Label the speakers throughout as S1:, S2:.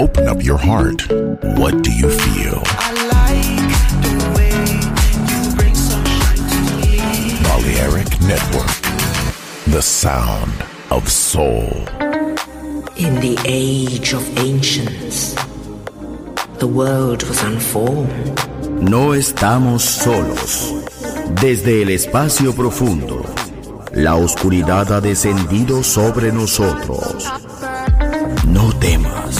S1: Open up your heart. What do you feel?
S2: I like the way you bring sunshine to me.
S1: Balearic Network. The sound of soul.
S3: In the age of ancients, the world was unformed.
S4: No estamos solos. Desde el espacio profundo, la oscuridad ha descendido sobre nosotros. No temas.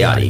S4: En Balearic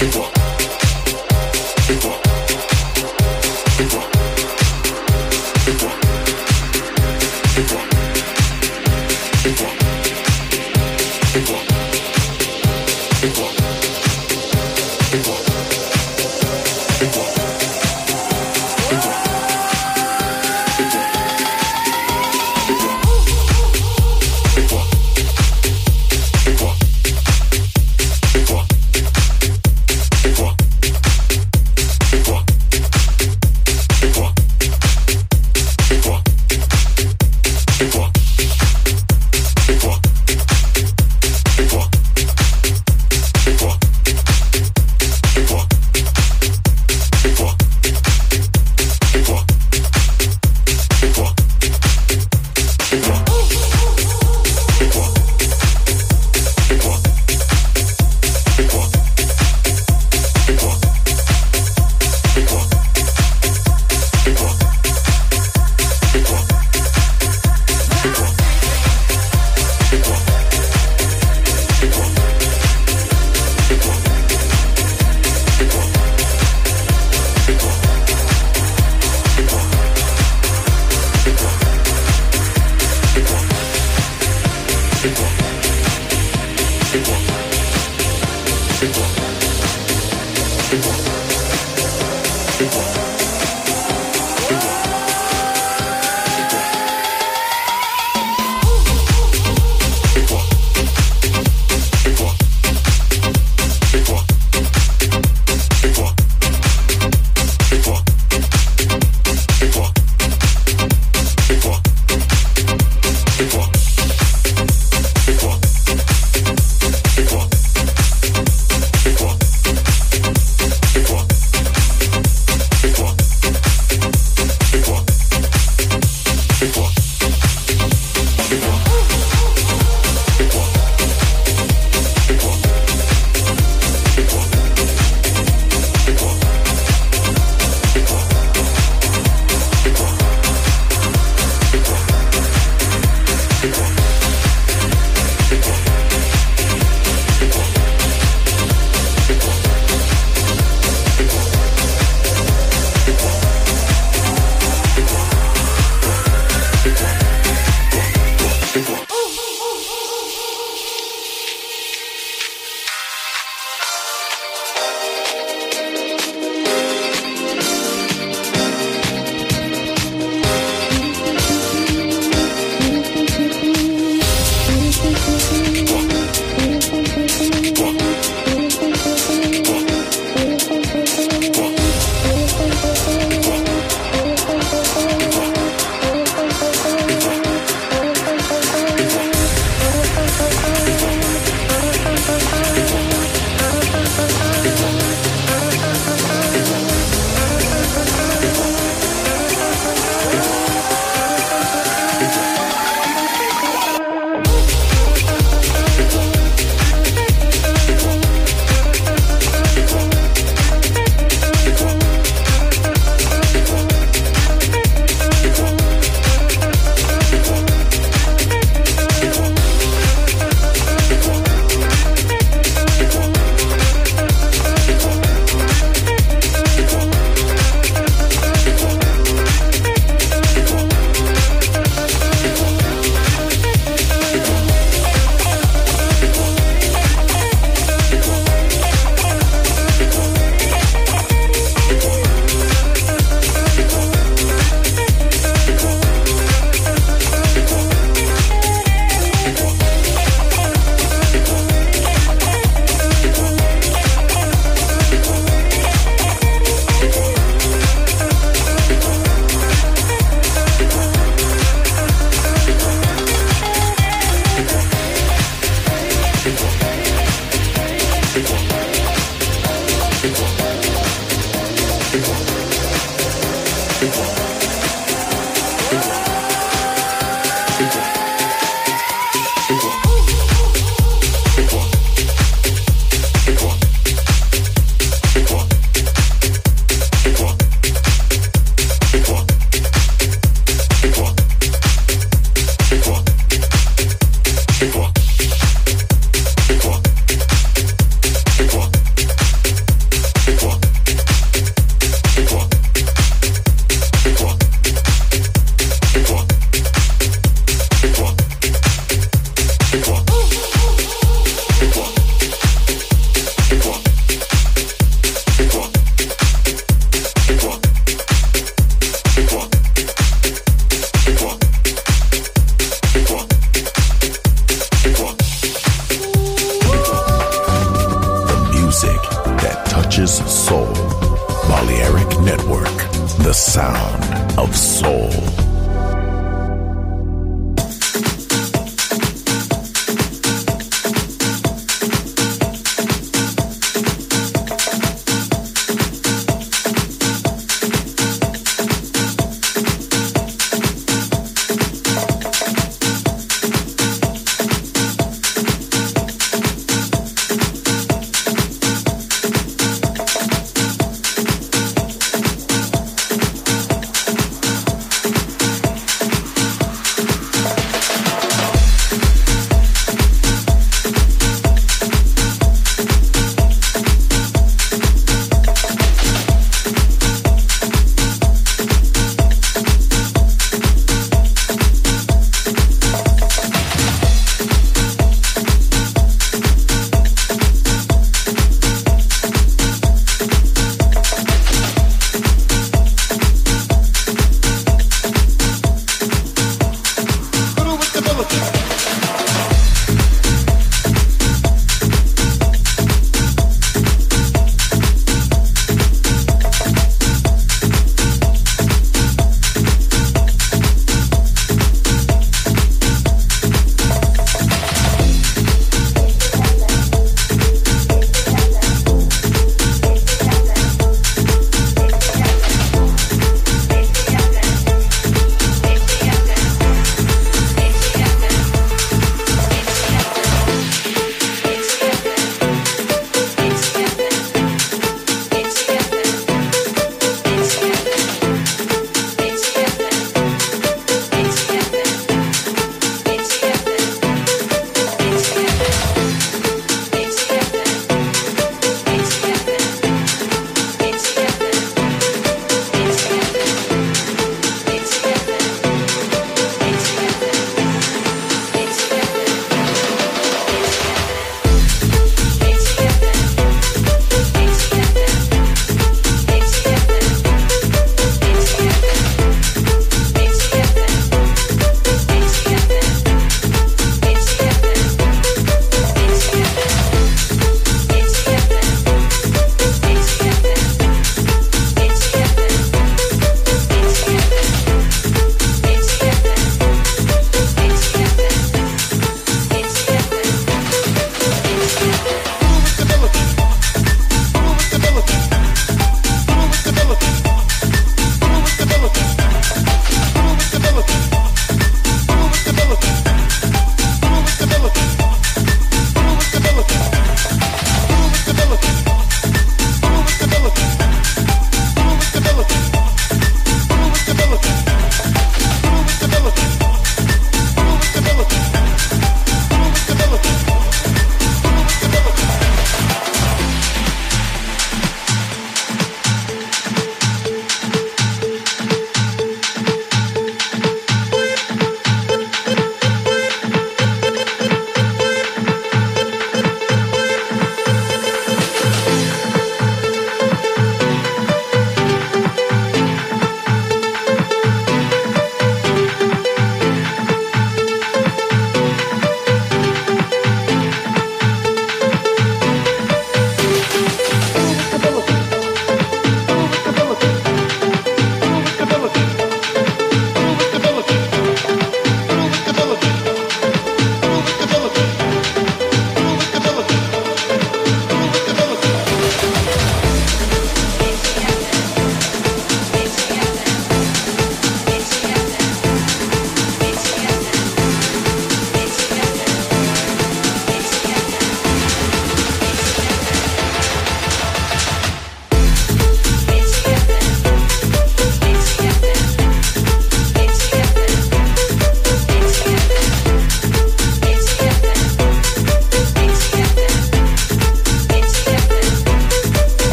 S5: you
S6: walk.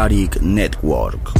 S6: Balearic Network.